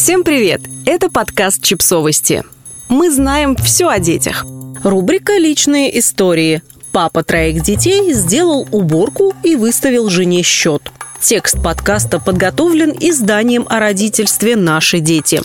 Всем привет! Это подкаст «Чипсовости». Мы знаем все о детях. Рубрика «Личные истории». Папа троих детей сделал уборку и выставил жене счет. Текст подкаста подготовлен изданием о родительстве «Наши дети»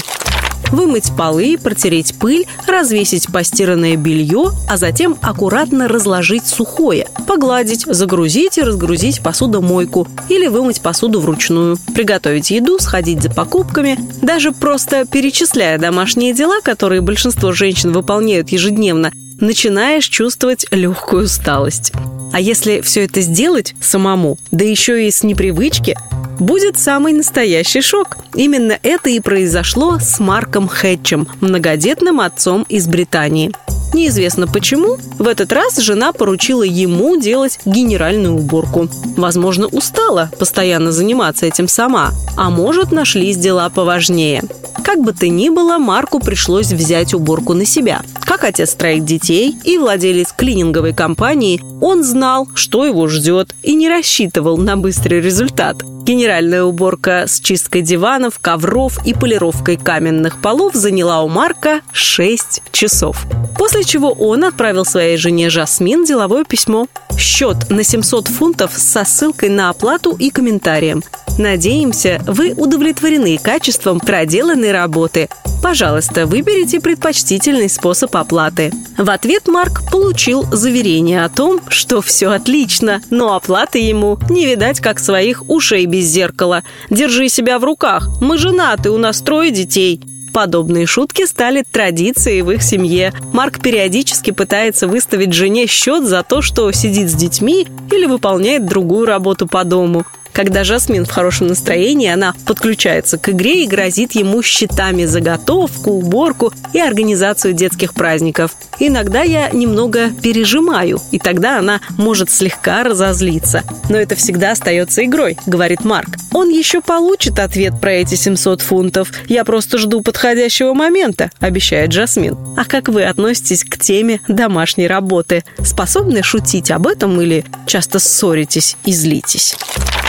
вымыть полы, протереть пыль, развесить постиранное белье, а затем аккуратно разложить сухое, погладить, загрузить и разгрузить посудомойку или вымыть посуду вручную, приготовить еду, сходить за покупками, даже просто перечисляя домашние дела, которые большинство женщин выполняют ежедневно, начинаешь чувствовать легкую усталость. А если все это сделать самому, да еще и с непривычки, будет самый настоящий шок. Именно это и произошло с Марком Хэтчем, многодетным отцом из Британии. Неизвестно почему, в этот раз жена поручила ему делать генеральную уборку. Возможно, устала постоянно заниматься этим сама, а может, нашлись дела поважнее. Как бы то ни было, Марку пришлось взять уборку на себя. Как отец троих детей и владелец клининговой компании, он знал, что его ждет, и не рассчитывал на быстрый результат. Генеральная уборка с чисткой диванов, ковров и полировкой каменных полов заняла у Марка 6 часов. После чего он отправил своей жене Жасмин деловое письмо. Счет на 700 фунтов со ссылкой на оплату и комментарием. Надеемся, вы удовлетворены качеством проделанной работы. Пожалуйста, выберите предпочтительный способ оплаты. В ответ Марк получил заверение о том, что все отлично, но оплаты ему не видать как своих ушей без зеркала. Держи себя в руках, мы женаты, у нас трое детей. Подобные шутки стали традицией в их семье. Марк периодически пытается выставить жене счет за то, что сидит с детьми или выполняет другую работу по дому. Когда Жасмин в хорошем настроении, она подключается к игре и грозит ему счетами за готовку, уборку и организацию детских праздников. Иногда я немного пережимаю, и тогда она может слегка разозлиться. Но это всегда остается игрой, говорит Марк. Он еще получит ответ про эти 700 фунтов. Я просто жду подходящего момента, обещает Жасмин. А как вы относитесь к теме домашней работы? Способны шутить об этом или часто ссоритесь и злитесь?